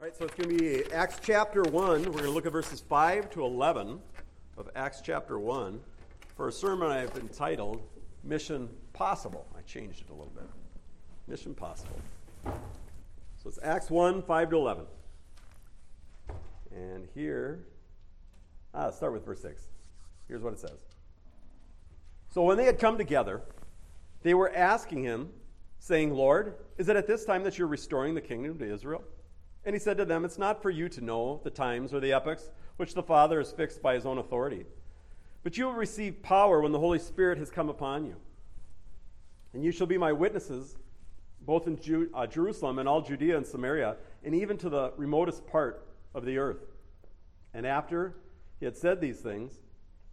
All right, so it's going to be Acts chapter 1. We're going to look at verses 5 to 11 of Acts chapter 1 for a sermon I've entitled Mission Possible. I changed it a little bit. Mission Possible. So it's Acts 1, 5 to 11. And here, ah, start with verse 6. Here's what it says. So when they had come together, they were asking him, saying, Lord, is it at this time that you're restoring the kingdom to Israel? And he said to them, It's not for you to know the times or the epochs which the Father has fixed by his own authority, but you will receive power when the Holy Spirit has come upon you. And you shall be my witnesses, both in Ju- uh, Jerusalem and all Judea and Samaria, and even to the remotest part of the earth. And after he had said these things,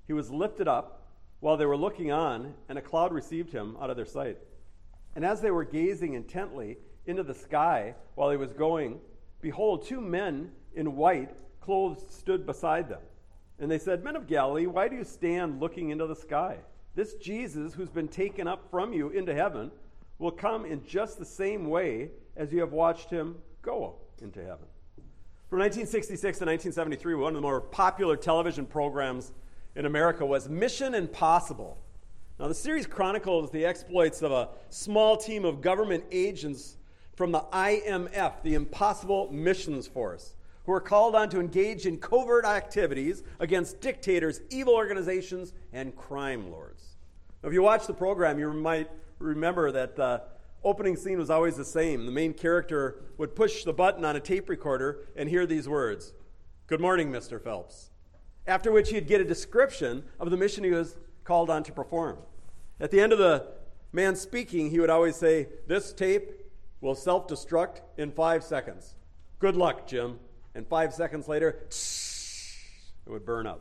he was lifted up while they were looking on, and a cloud received him out of their sight. And as they were gazing intently into the sky while he was going, behold, two men in white clothes stood beside them. And they said, Men of Galilee, why do you stand looking into the sky? This Jesus, who's been taken up from you into heaven, will come in just the same way as you have watched him go into heaven. From 1966 to 1973, one of the more popular television programs in America was Mission Impossible. Now, the series chronicles the exploits of a small team of government agents from the IMF, the Impossible Missions Force, who are called on to engage in covert activities against dictators, evil organizations, and crime lords. Now, if you watch the program, you might remember that the opening scene was always the same. The main character would push the button on a tape recorder and hear these words Good morning, Mr. Phelps. After which he'd get a description of the mission he was called on to perform. At the end of the man speaking, he would always say, This tape will self destruct in five seconds. Good luck, Jim. And five seconds later, it would burn up.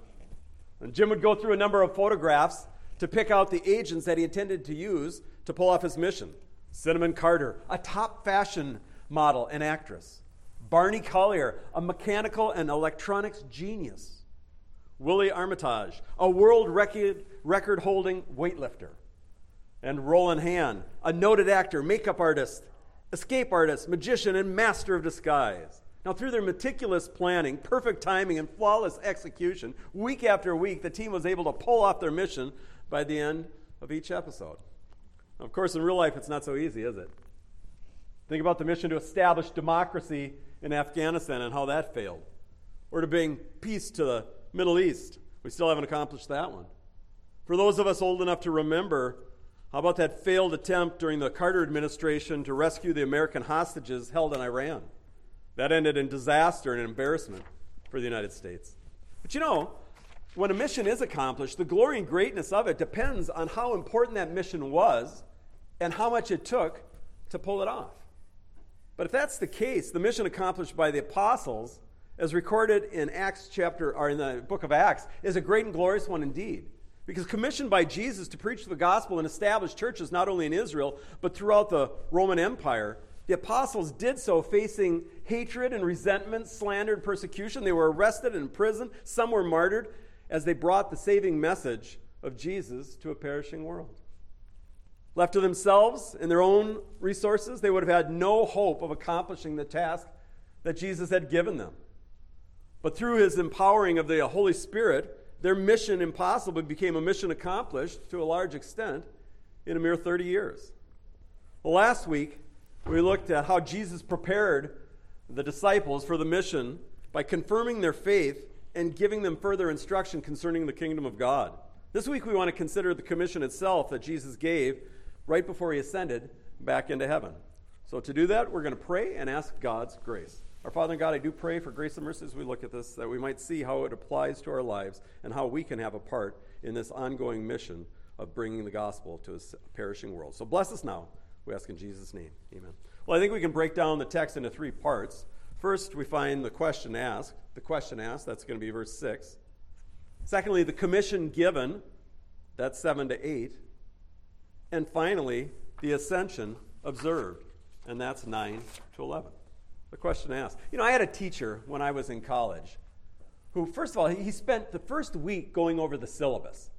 And Jim would go through a number of photographs to pick out the agents that he intended to use to pull off his mission. Cinnamon Carter, a top fashion model and actress. Barney Collier, a mechanical and electronics genius. Willie Armitage, a world record record holding weightlifter. And Rollin Hand, a noted actor, makeup artist, escape artist, magician, and master of disguise. Now, through their meticulous planning, perfect timing, and flawless execution, week after week, the team was able to pull off their mission by the end of each episode. Of course, in real life, it's not so easy, is it? Think about the mission to establish democracy in Afghanistan and how that failed, or to bring peace to the Middle East. We still haven't accomplished that one. For those of us old enough to remember, how about that failed attempt during the Carter administration to rescue the American hostages held in Iran? That ended in disaster and embarrassment for the United States. But you know, when a mission is accomplished, the glory and greatness of it depends on how important that mission was and how much it took to pull it off. But if that's the case, the mission accomplished by the apostles, as recorded in Acts chapter or in the book of Acts, is a great and glorious one indeed. Because commissioned by Jesus to preach the gospel and establish churches not only in Israel, but throughout the Roman Empire, the apostles did so facing hatred and resentment, slander, and persecution. They were arrested and imprisoned. Some were martyred as they brought the saving message of Jesus to a perishing world. Left to themselves and their own resources, they would have had no hope of accomplishing the task that Jesus had given them. But through his empowering of the Holy Spirit, their mission impossible became a mission accomplished to a large extent in a mere 30 years. Well, last week, we looked at how Jesus prepared the disciples for the mission by confirming their faith and giving them further instruction concerning the kingdom of God. This week, we want to consider the commission itself that Jesus gave right before he ascended back into heaven. So, to do that, we're going to pray and ask God's grace. Our Father in God, I do pray for grace and mercy as we look at this, that we might see how it applies to our lives and how we can have a part in this ongoing mission of bringing the gospel to a perishing world. So bless us now, we ask in Jesus' name. Amen. Well, I think we can break down the text into three parts. First, we find the question asked. The question asked, that's going to be verse 6. Secondly, the commission given, that's 7 to 8. And finally, the ascension observed, and that's 9 to 11 the question asked. You know, I had a teacher when I was in college who, first of all, he spent the first week going over the syllabus.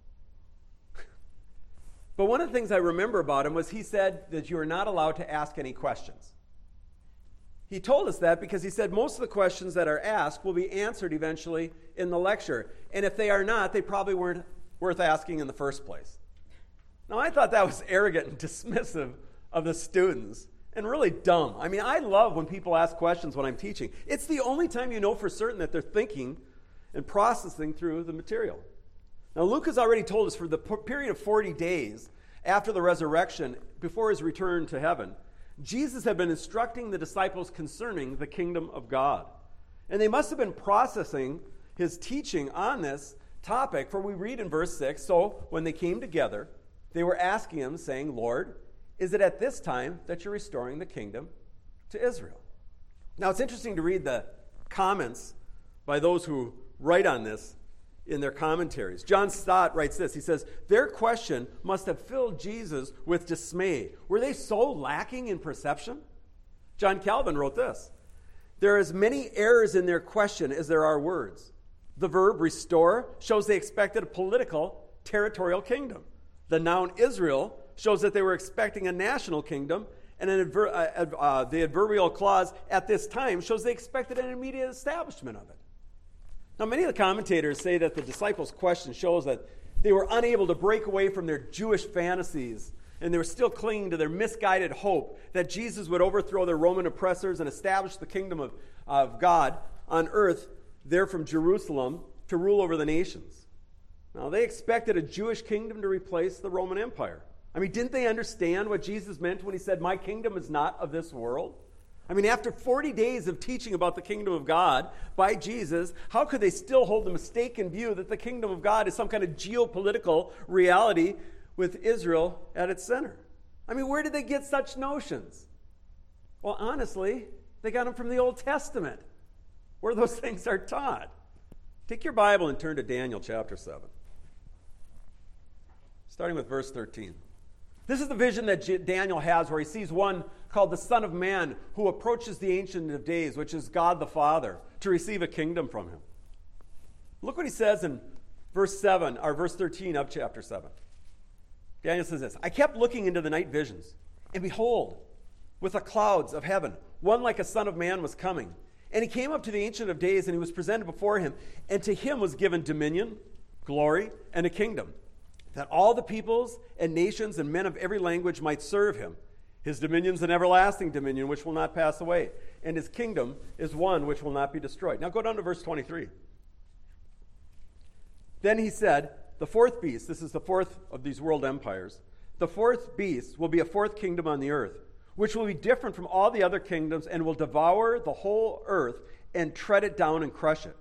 but one of the things I remember about him was he said that you are not allowed to ask any questions. He told us that because he said most of the questions that are asked will be answered eventually in the lecture. And if they are not, they probably weren't worth asking in the first place. Now, I thought that was arrogant and dismissive of the students and really dumb. I mean, I love when people ask questions when I'm teaching. It's the only time you know for certain that they're thinking and processing through the material. Now, Luke has already told us for the period of 40 days after the resurrection, before his return to heaven, Jesus had been instructing the disciples concerning the kingdom of God. And they must have been processing his teaching on this topic, for we read in verse 6 So when they came together, they were asking him, saying, Lord, is it at this time that you're restoring the kingdom to Israel? Now, it's interesting to read the comments by those who write on this in their commentaries. John Stott writes this He says, Their question must have filled Jesus with dismay. Were they so lacking in perception? John Calvin wrote this There are as many errors in their question as there are words. The verb restore shows they expected a political, territorial kingdom. The noun Israel shows that they were expecting a national kingdom, and adver- uh, uh, the adverbial clause at this time shows they expected an immediate establishment of it. Now, many of the commentators say that the disciples' question shows that they were unable to break away from their Jewish fantasies and they were still clinging to their misguided hope that Jesus would overthrow their Roman oppressors and establish the kingdom of, of God on earth there from Jerusalem to rule over the nations. Now, they expected a Jewish kingdom to replace the Roman Empire. I mean, didn't they understand what Jesus meant when he said, My kingdom is not of this world? I mean, after 40 days of teaching about the kingdom of God by Jesus, how could they still hold the mistaken view that the kingdom of God is some kind of geopolitical reality with Israel at its center? I mean, where did they get such notions? Well, honestly, they got them from the Old Testament, where those things are taught. Take your Bible and turn to Daniel chapter 7, starting with verse 13. This is the vision that Daniel has where he sees one called the Son of Man who approaches the Ancient of Days, which is God the Father, to receive a kingdom from him. Look what he says in verse 7, or verse 13 of chapter 7. Daniel says this I kept looking into the night visions, and behold, with the clouds of heaven, one like a Son of Man was coming. And he came up to the Ancient of Days, and he was presented before him, and to him was given dominion, glory, and a kingdom that all the peoples and nations and men of every language might serve him. His dominion is an everlasting dominion which will not pass away, and his kingdom is one which will not be destroyed. Now go down to verse 23. Then he said, The fourth beast, this is the fourth of these world empires, the fourth beast will be a fourth kingdom on the earth, which will be different from all the other kingdoms and will devour the whole earth and tread it down and crush it.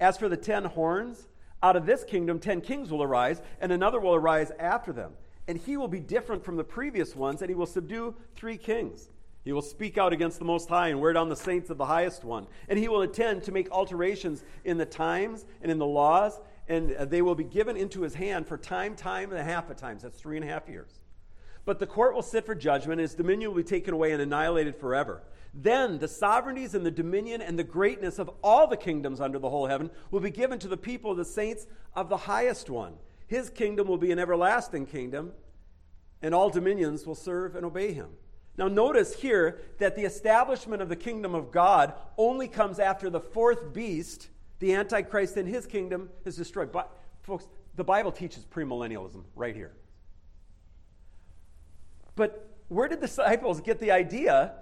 As for the ten horns, out of this kingdom, ten kings will arise, and another will arise after them. And he will be different from the previous ones, and he will subdue three kings. He will speak out against the Most High and wear down the saints of the highest one. And he will intend to make alterations in the times and in the laws, and they will be given into his hand for time, time, and a half of times. That's three and a half years. But the court will sit for judgment, and his dominion will be taken away and annihilated forever. Then the sovereignties and the dominion and the greatness of all the kingdoms under the whole heaven will be given to the people of the saints of the highest one. His kingdom will be an everlasting kingdom, and all dominions will serve and obey him. Now, notice here that the establishment of the kingdom of God only comes after the fourth beast, the Antichrist, and his kingdom is destroyed. But, folks, the Bible teaches premillennialism right here. But where did the disciples get the idea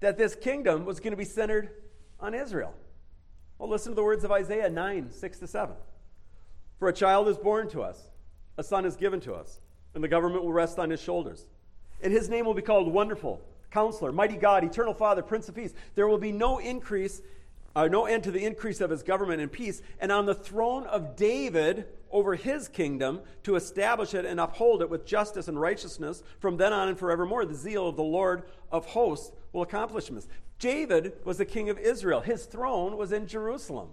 that this kingdom was going to be centered on Israel. Well, listen to the words of Isaiah 9, 6 to 7. For a child is born to us, a son is given to us, and the government will rest on his shoulders. And his name will be called Wonderful, Counselor, Mighty God, Eternal Father, Prince of Peace. There will be no increase, uh, no end to the increase of his government and peace. And on the throne of David over his kingdom to establish it and uphold it with justice and righteousness from then on and forevermore. The zeal of the Lord of hosts will accomplish this. David was the king of Israel. His throne was in Jerusalem.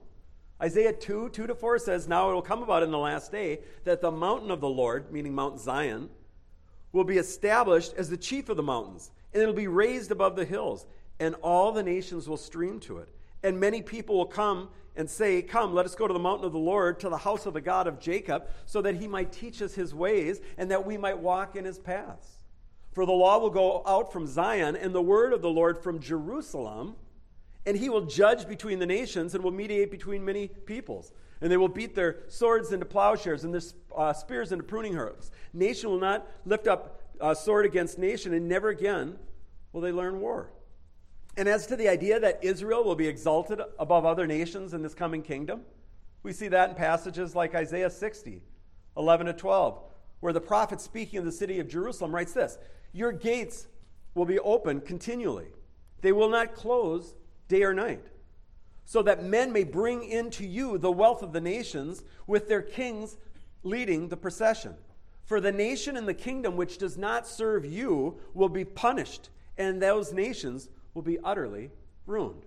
Isaiah 2, 2 to 4 says, Now it will come about in the last day that the mountain of the Lord, meaning Mount Zion, will be established as the chief of the mountains, and it'll be raised above the hills, and all the nations will stream to it. And many people will come and say, Come, let us go to the mountain of the Lord, to the house of the God of Jacob, so that he might teach us his ways, and that we might walk in his paths. For the law will go out from Zion, and the word of the Lord from Jerusalem. And he will judge between the nations and will mediate between many peoples. And they will beat their swords into plowshares and their uh, spears into pruning hooks. Nation will not lift up uh, sword against nation, and never again will they learn war. And as to the idea that Israel will be exalted above other nations in this coming kingdom, we see that in passages like Isaiah 60, 11 to 12, where the prophet speaking of the city of Jerusalem writes this Your gates will be open continually, they will not close day or night, so that men may bring into you the wealth of the nations with their kings leading the procession. For the nation and the kingdom which does not serve you will be punished, and those nations will be utterly ruined.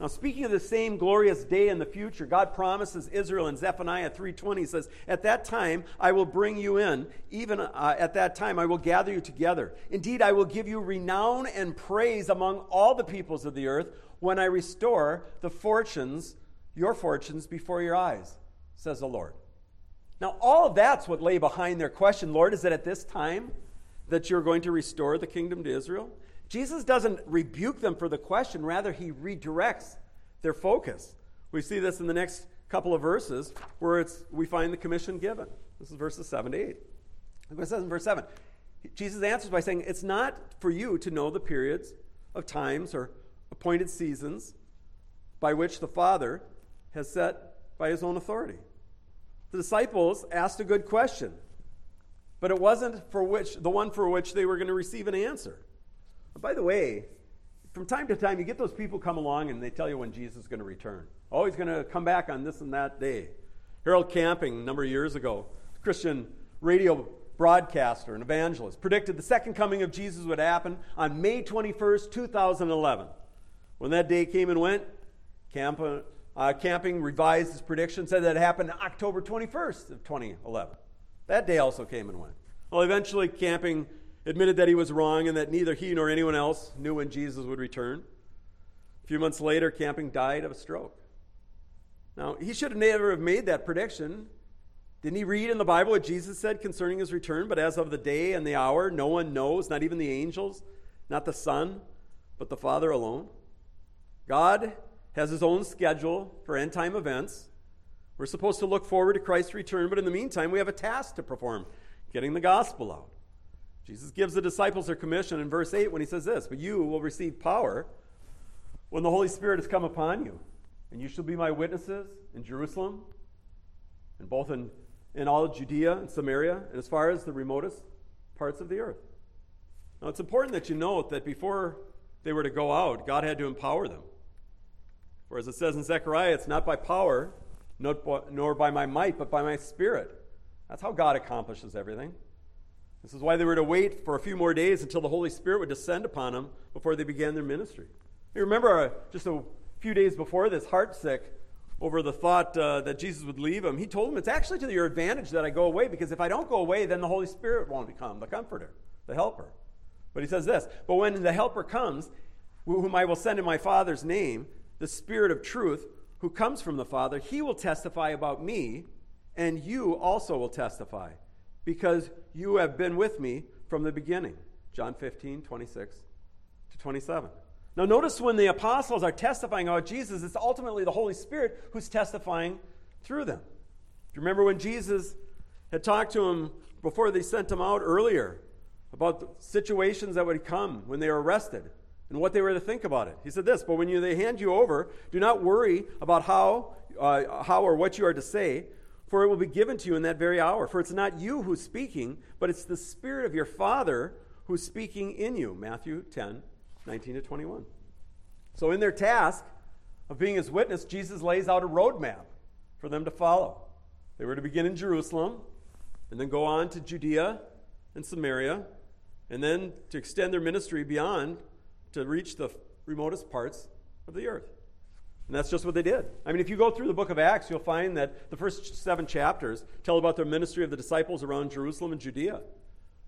Now, speaking of the same glorious day in the future, God promises Israel in Zephaniah 3:20 says, "At that time I will bring you in; even uh, at that time I will gather you together. Indeed, I will give you renown and praise among all the peoples of the earth when I restore the fortunes, your fortunes before your eyes," says the Lord. Now, all of that's what lay behind their question, Lord, is it at this time that you're going to restore the kingdom to Israel? Jesus doesn't rebuke them for the question, rather, he redirects their focus. We see this in the next couple of verses where it's, we find the commission given. This is verses 7 to 8. Look what it says in verse 7. Jesus answers by saying, It's not for you to know the periods of times or appointed seasons by which the Father has set by his own authority. The disciples asked a good question, but it wasn't for which the one for which they were going to receive an answer. By the way, from time to time, you get those people come along and they tell you when Jesus is going to return. Oh, he's going to come back on this and that day. Harold Camping, a number of years ago, Christian radio broadcaster and evangelist, predicted the second coming of Jesus would happen on May 21st, 2011. When that day came and went, Camp, uh, Camping revised his prediction, said that it happened October 21st of 2011. That day also came and went. Well, eventually, Camping admitted that he was wrong and that neither he nor anyone else knew when Jesus would return. A few months later, Camping died of a stroke. Now, he should have never have made that prediction. Didn't he read in the Bible what Jesus said concerning his return? But as of the day and the hour, no one knows, not even the angels, not the Son, but the Father alone. God has his own schedule for end time events. We're supposed to look forward to Christ's return, but in the meantime, we have a task to perform getting the gospel out. Jesus gives the disciples their commission in verse 8 when he says this But you will receive power when the Holy Spirit has come upon you, and you shall be my witnesses in Jerusalem, and both in, in all Judea and Samaria, and as far as the remotest parts of the earth. Now, it's important that you note that before they were to go out, God had to empower them. For as it says in Zechariah, it's not by power, nor by my might, but by my spirit. That's how God accomplishes everything. This is why they were to wait for a few more days until the Holy Spirit would descend upon them before they began their ministry. You remember uh, just a few days before this, heartsick over the thought uh, that Jesus would leave him, he told him, It's actually to your advantage that I go away, because if I don't go away, then the Holy Spirit won't become the comforter, the helper. But he says this But when the helper comes, whom I will send in my Father's name, the Spirit of truth, who comes from the Father, he will testify about me, and you also will testify because you have been with me from the beginning. John 15, 26 to 27. Now, notice when the apostles are testifying about Jesus, it's ultimately the Holy Spirit who's testifying through them. Do you remember when Jesus had talked to them before they sent him out earlier about situations that would come when they were arrested and what they were to think about it? He said this But when you, they hand you over, do not worry about how, uh, how or what you are to say for it will be given to you in that very hour. For it's not you who's speaking, but it's the Spirit of your Father who's speaking in you. Matthew 10, 19 to 21. So, in their task of being his witness, Jesus lays out a roadmap for them to follow. They were to begin in Jerusalem, and then go on to Judea and Samaria, and then to extend their ministry beyond to reach the remotest parts of the earth. And that's just what they did. I mean, if you go through the book of Acts, you'll find that the first seven chapters tell about the ministry of the disciples around Jerusalem and Judea.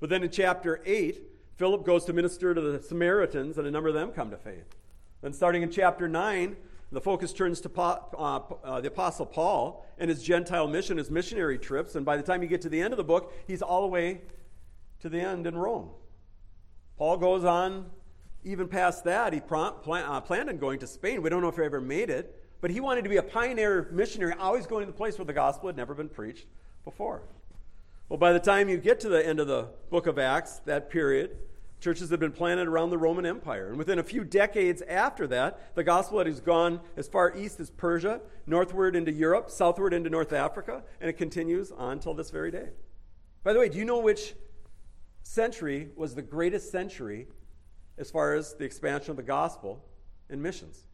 But then in chapter 8, Philip goes to minister to the Samaritans, and a number of them come to faith. Then starting in chapter 9, the focus turns to uh, uh, the Apostle Paul and his Gentile mission, his missionary trips. And by the time you get to the end of the book, he's all the way to the end in Rome. Paul goes on even past that, he uh, planned on going to Spain. We don't know if he ever made it, but he wanted to be a pioneer missionary, always going to the place where the gospel had never been preached before. Well, by the time you get to the end of the book of Acts, that period, churches had been planted around the Roman Empire. And within a few decades after that, the gospel had gone as far east as Persia, northward into Europe, southward into North Africa, and it continues on until this very day. By the way, do you know which century was the greatest century as far as the expansion of the gospel and missions?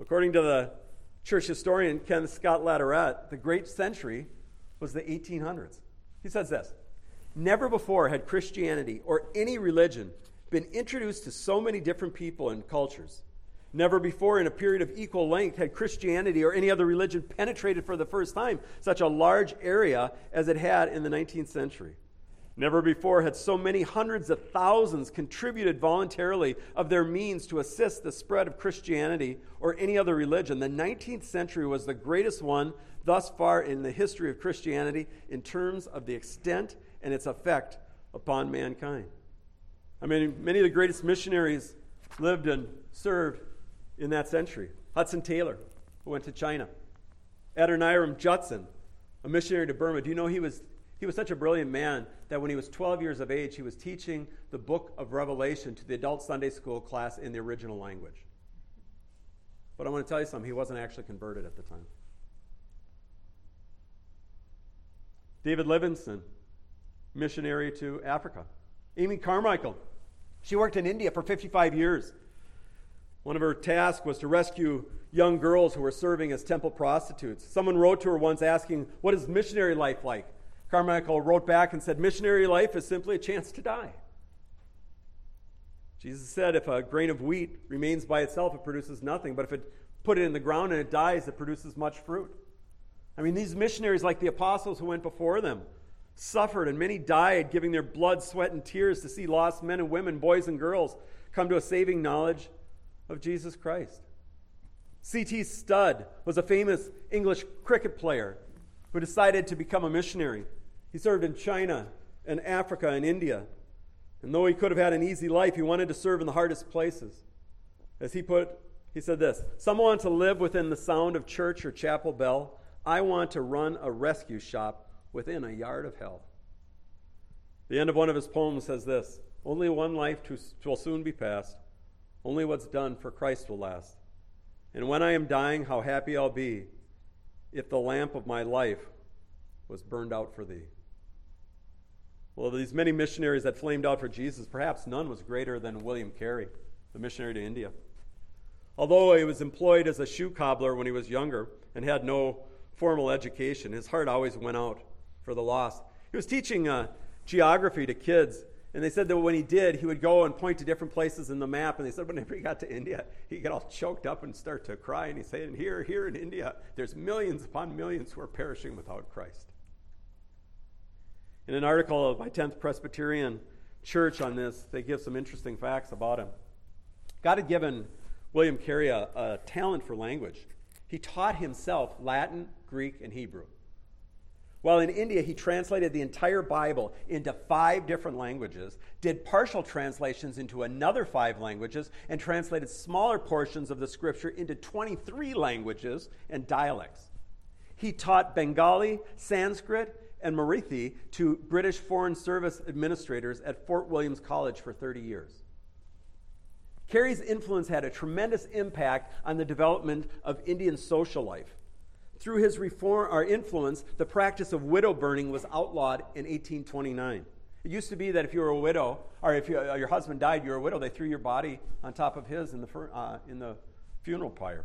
According to the church historian Kenneth Scott Latourette, the great century was the 1800s. He says this Never before had Christianity or any religion been introduced to so many different people and cultures. Never before, in a period of equal length, had Christianity or any other religion penetrated for the first time such a large area as it had in the 19th century. Never before had so many hundreds of thousands contributed voluntarily of their means to assist the spread of Christianity or any other religion. The 19th century was the greatest one thus far in the history of Christianity in terms of the extent and its effect upon mankind. I mean, many of the greatest missionaries lived and served in that century. Hudson Taylor, who went to China. Adoniram Judson, a missionary to Burma. Do you know he was he was such a brilliant man that when he was 12 years of age, he was teaching the book of Revelation to the adult Sunday school class in the original language. But I want to tell you something, he wasn't actually converted at the time. David Livingstone, missionary to Africa. Amy Carmichael, she worked in India for 55 years. One of her tasks was to rescue young girls who were serving as temple prostitutes. Someone wrote to her once asking, What is missionary life like? Carmichael wrote back and said, Missionary life is simply a chance to die. Jesus said, If a grain of wheat remains by itself, it produces nothing. But if it put it in the ground and it dies, it produces much fruit. I mean, these missionaries, like the apostles who went before them, suffered and many died, giving their blood, sweat, and tears to see lost men and women, boys and girls, come to a saving knowledge of Jesus Christ. C.T. Studd was a famous English cricket player who decided to become a missionary. He served in China and Africa and India. And though he could have had an easy life, he wanted to serve in the hardest places. As he put, he said this Some want to live within the sound of church or chapel bell. I want to run a rescue shop within a yard of hell. The end of one of his poems says this Only one life to, will soon be past. Only what's done for Christ will last. And when I am dying, how happy I'll be if the lamp of my life was burned out for thee. Well, these many missionaries that flamed out for Jesus, perhaps none was greater than William Carey, the missionary to India. Although he was employed as a shoe cobbler when he was younger and had no formal education, his heart always went out for the lost. He was teaching uh, geography to kids, and they said that when he did, he would go and point to different places in the map. And they said whenever he got to India, he'd get all choked up and start to cry. And he'd say, and here, here in India, there's millions upon millions who are perishing without Christ. In an article of my 10th Presbyterian Church on this, they give some interesting facts about him. God had given William Carey a, a talent for language. He taught himself Latin, Greek, and Hebrew. While in India, he translated the entire Bible into five different languages, did partial translations into another five languages, and translated smaller portions of the scripture into 23 languages and dialects. He taught Bengali, Sanskrit, and Marathi to British Foreign Service administrators at Fort Williams College for 30 years. Carey's influence had a tremendous impact on the development of Indian social life. Through his reform or influence, the practice of widow burning was outlawed in 1829. It used to be that if you were a widow, or if you, uh, your husband died, you were a widow, they threw your body on top of his in the, uh, in the funeral pyre.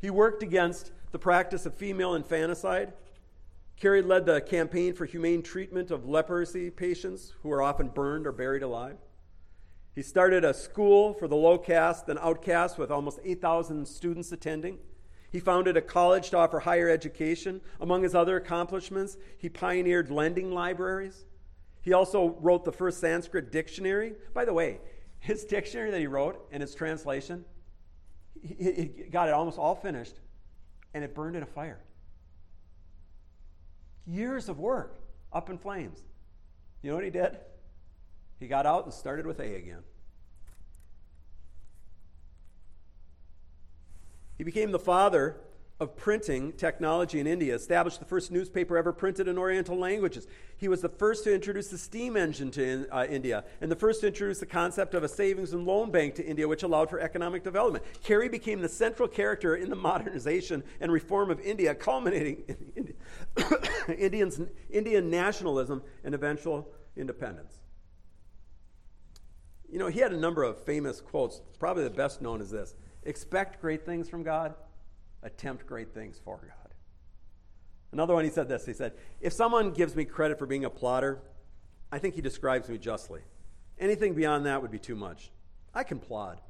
He worked against the practice of female infanticide Carey led the campaign for humane treatment of leprosy patients who are often burned or buried alive. He started a school for the low caste and outcast with almost 8,000 students attending. He founded a college to offer higher education. Among his other accomplishments, he pioneered lending libraries. He also wrote the first Sanskrit dictionary. By the way, his dictionary that he wrote and his translation, he got it almost all finished, and it burned in a fire years of work up in flames. You know what he did? He got out and started with A again. He became the father of printing technology in India, established the first newspaper ever printed in Oriental languages. He was the first to introduce the steam engine to in, uh, India, and the first to introduce the concept of a savings and loan bank to India, which allowed for economic development. Carey became the central character in the modernization and reform of India, culminating in Indians, Indian nationalism and eventual independence. You know, he had a number of famous quotes. Probably the best known is this Expect great things from God attempt great things for God. Another one, he said this He said, If someone gives me credit for being a plotter, I think he describes me justly. Anything beyond that would be too much. I can plod,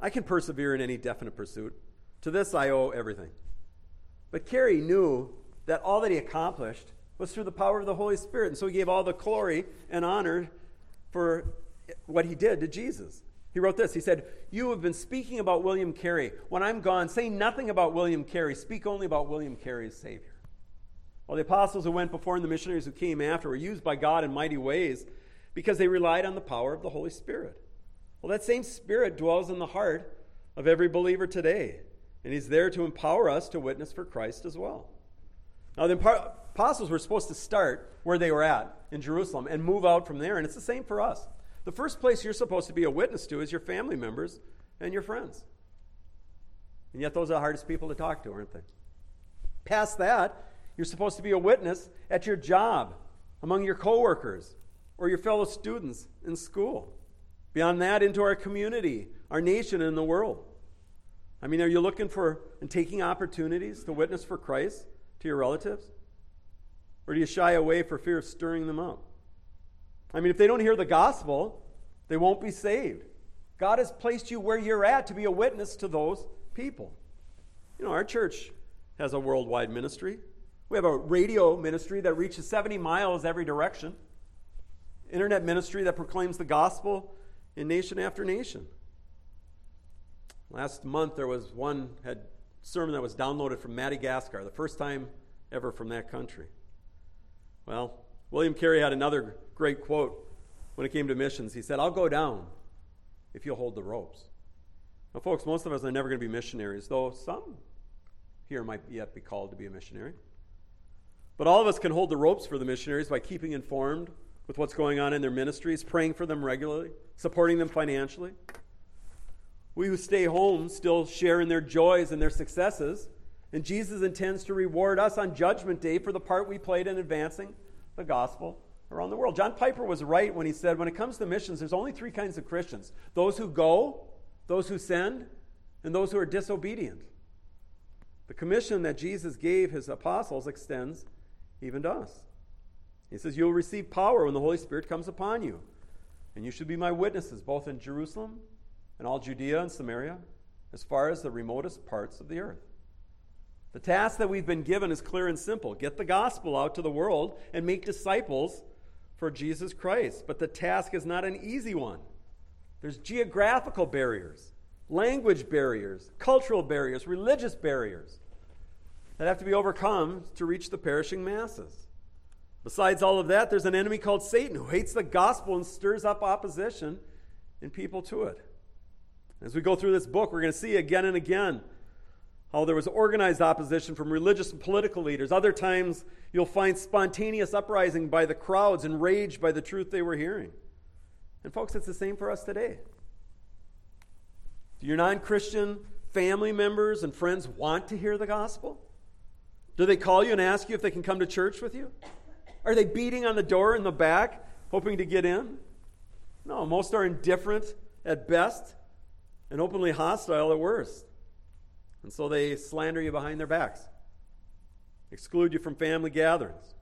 I can persevere in any definite pursuit. To this I owe everything. But Carey knew that all that he accomplished was through the power of the Holy Spirit. And so he gave all the glory and honor for what he did to Jesus. He wrote this. He said, You have been speaking about William Carey. When I'm gone, say nothing about William Carey. Speak only about William Carey's Savior. Well, the apostles who went before and the missionaries who came after were used by God in mighty ways because they relied on the power of the Holy Spirit. Well, that same Spirit dwells in the heart of every believer today, and He's there to empower us to witness for Christ as well. Now, the apostles were supposed to start where they were at in Jerusalem and move out from there, and it's the same for us. The first place you're supposed to be a witness to is your family members and your friends. And yet, those are the hardest people to talk to, aren't they? Past that, you're supposed to be a witness at your job, among your coworkers, or your fellow students in school. Beyond that, into our community, our nation, and the world. I mean, are you looking for and taking opportunities to witness for Christ to your relatives? Or do you shy away for fear of stirring them up? I mean, if they don't hear the gospel, they won't be saved. God has placed you where you're at to be a witness to those people. You know, our church has a worldwide ministry. We have a radio ministry that reaches 70 miles every direction, internet ministry that proclaims the gospel in nation after nation. Last month, there was one had sermon that was downloaded from Madagascar, the first time ever from that country. Well, William Carey had another great quote when it came to missions. He said, I'll go down if you'll hold the ropes. Now, folks, most of us are never going to be missionaries, though some here might yet be called to be a missionary. But all of us can hold the ropes for the missionaries by keeping informed with what's going on in their ministries, praying for them regularly, supporting them financially. We who stay home still share in their joys and their successes, and Jesus intends to reward us on Judgment Day for the part we played in advancing the gospel around the world. John Piper was right when he said, when it comes to missions, there's only three kinds of Christians those who go, those who send, and those who are disobedient. The commission that Jesus gave his apostles extends even to us. He says, You'll receive power when the Holy Spirit comes upon you. And you should be my witnesses, both in Jerusalem and all Judea and Samaria, as far as the remotest parts of the earth. The task that we've been given is clear and simple get the gospel out to the world and make disciples for Jesus Christ. But the task is not an easy one. There's geographical barriers, language barriers, cultural barriers, religious barriers that have to be overcome to reach the perishing masses. Besides all of that, there's an enemy called Satan who hates the gospel and stirs up opposition in people to it. As we go through this book, we're going to see again and again how there was organized opposition from religious and political leaders. Other times, you'll find spontaneous uprising by the crowds, enraged by the truth they were hearing. And, folks, it's the same for us today. Do your non Christian family members and friends want to hear the gospel? Do they call you and ask you if they can come to church with you? Are they beating on the door in the back, hoping to get in? No, most are indifferent at best and openly hostile at worst. And so they slander you behind their backs, exclude you from family gatherings.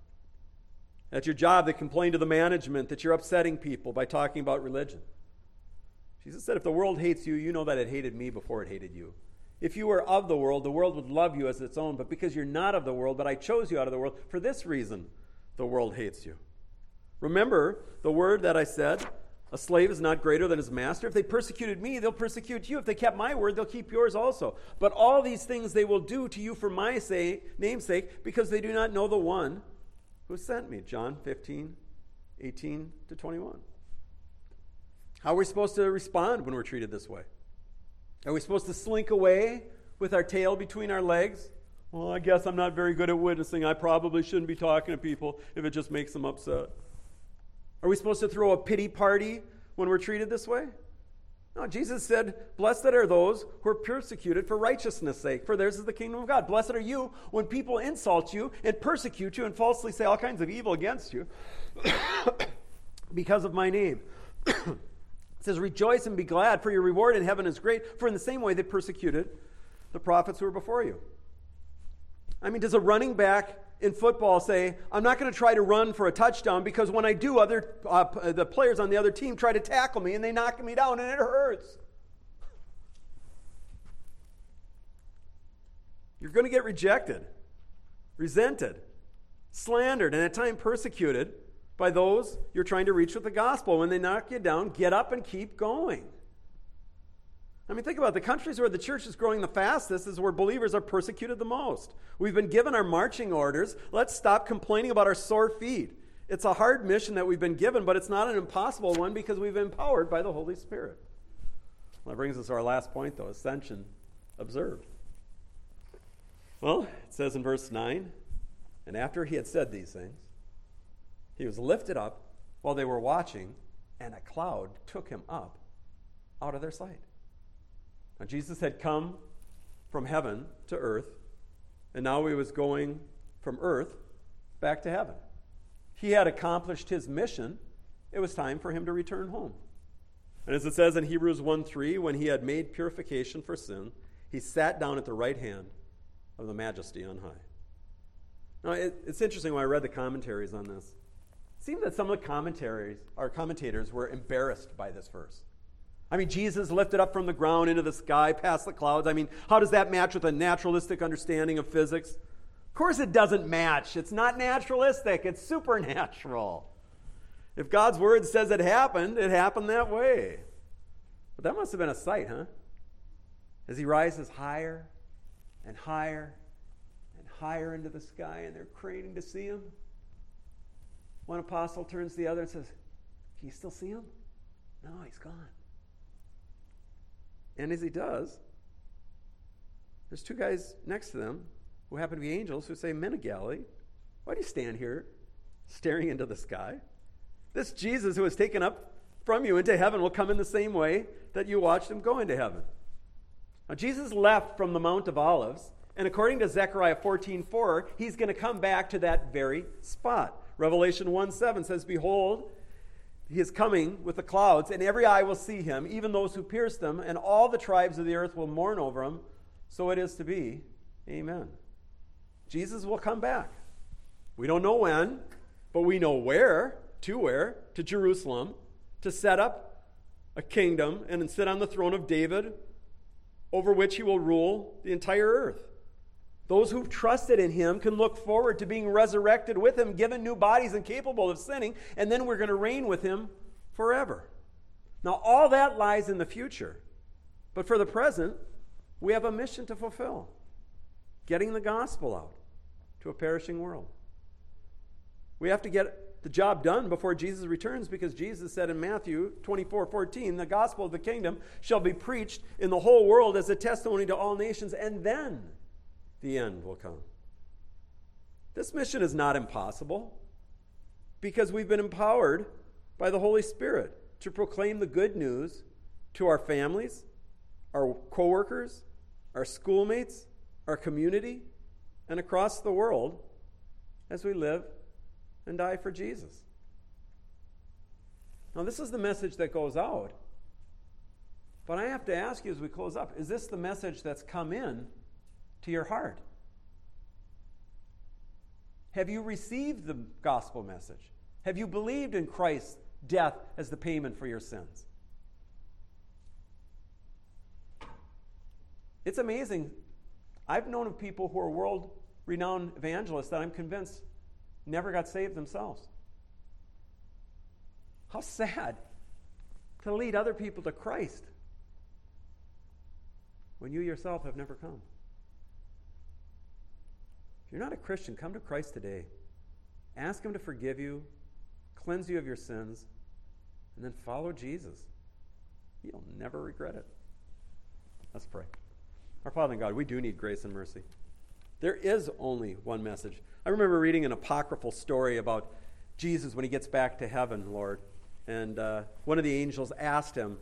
At your job, they complain to the management that you're upsetting people by talking about religion. Jesus said, If the world hates you, you know that it hated me before it hated you. If you were of the world, the world would love you as its own, but because you're not of the world, but I chose you out of the world, for this reason the world hates you. Remember the word that I said a slave is not greater than his master. If they persecuted me, they'll persecute you. If they kept my word, they'll keep yours also. But all these things they will do to you for my say, namesake, because they do not know the one who sent me. John 15, 18 to 21. How are we supposed to respond when we're treated this way? Are we supposed to slink away with our tail between our legs? Well, I guess I'm not very good at witnessing. I probably shouldn't be talking to people if it just makes them upset. Are we supposed to throw a pity party when we're treated this way? No, Jesus said, Blessed are those who are persecuted for righteousness' sake, for theirs is the kingdom of God. Blessed are you when people insult you and persecute you and falsely say all kinds of evil against you because of my name. it says, Rejoice and be glad, for your reward in heaven is great, for in the same way they persecuted the prophets who were before you. I mean, does a running back in football say, I'm not going to try to run for a touchdown because when I do, other, uh, the players on the other team try to tackle me and they knock me down and it hurts. You're going to get rejected, resented, slandered, and at times persecuted by those you're trying to reach with the gospel. When they knock you down, get up and keep going. I mean, think about it. the countries where the church is growing the fastest is where believers are persecuted the most. We've been given our marching orders. Let's stop complaining about our sore feet. It's a hard mission that we've been given, but it's not an impossible one because we've been empowered by the Holy Spirit. Well, that brings us to our last point, though ascension observed. Well, it says in verse 9, and after he had said these things, he was lifted up while they were watching, and a cloud took him up out of their sight. Now, Jesus had come from heaven to earth, and now he was going from earth back to heaven. He had accomplished his mission. It was time for him to return home. And as it says in Hebrews 1 3, when he had made purification for sin, he sat down at the right hand of the majesty on high. Now, it, it's interesting when I read the commentaries on this. It seemed that some of the commentaries, our commentators were embarrassed by this verse. I mean, Jesus lifted up from the ground into the sky, past the clouds. I mean, how does that match with a naturalistic understanding of physics? Of course, it doesn't match. It's not naturalistic, it's supernatural. If God's word says it happened, it happened that way. But that must have been a sight, huh? As he rises higher and higher and higher into the sky, and they're craning to see him. One apostle turns to the other and says, Can you still see him? No, he's gone. And as he does, there's two guys next to them who happen to be angels who say, Men of Galilee, why do you stand here staring into the sky? This Jesus who was taken up from you into heaven will come in the same way that you watched him go into heaven. Now, Jesus left from the Mount of Olives, and according to Zechariah 14 4, he's going to come back to that very spot. Revelation 1 7 says, Behold, he is coming with the clouds, and every eye will see him, even those who pierced him, and all the tribes of the earth will mourn over him. So it is to be. Amen. Jesus will come back. We don't know when, but we know where, to where, to Jerusalem, to set up a kingdom and sit on the throne of David, over which he will rule the entire earth. Those who've trusted in him can look forward to being resurrected with him, given new bodies and capable of sinning, and then we're going to reign with him forever. Now, all that lies in the future. But for the present, we have a mission to fulfill getting the gospel out to a perishing world. We have to get the job done before Jesus returns because Jesus said in Matthew 24 14, the gospel of the kingdom shall be preached in the whole world as a testimony to all nations, and then the end will come. This mission is not impossible because we've been empowered by the Holy Spirit to proclaim the good news to our families, our coworkers, our schoolmates, our community, and across the world as we live and die for Jesus. Now, this is the message that goes out. But I have to ask you as we close up is this the message that's come in to your heart? Have you received the gospel message? Have you believed in Christ's death as the payment for your sins? It's amazing. I've known of people who are world renowned evangelists that I'm convinced never got saved themselves. How sad to lead other people to Christ when you yourself have never come. You're not a Christian, come to Christ today. Ask Him to forgive you, cleanse you of your sins, and then follow Jesus. You'll never regret it. Let's pray. Our Father in God, we do need grace and mercy. There is only one message. I remember reading an apocryphal story about Jesus when he gets back to heaven, Lord. And uh, one of the angels asked him,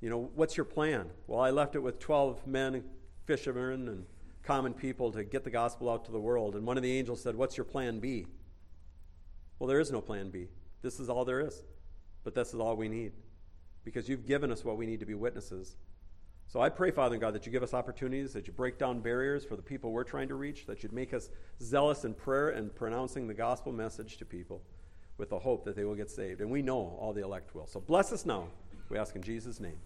You know, what's your plan? Well, I left it with 12 men, fishermen, and common people to get the gospel out to the world. And one of the angels said, What's your plan B? Well, there is no plan B. This is all there is. But this is all we need. Because you've given us what we need to be witnesses. So I pray, Father God, that you give us opportunities, that you break down barriers for the people we're trying to reach, that you'd make us zealous in prayer and pronouncing the gospel message to people with the hope that they will get saved. And we know all the elect will. So bless us now, we ask in Jesus' name.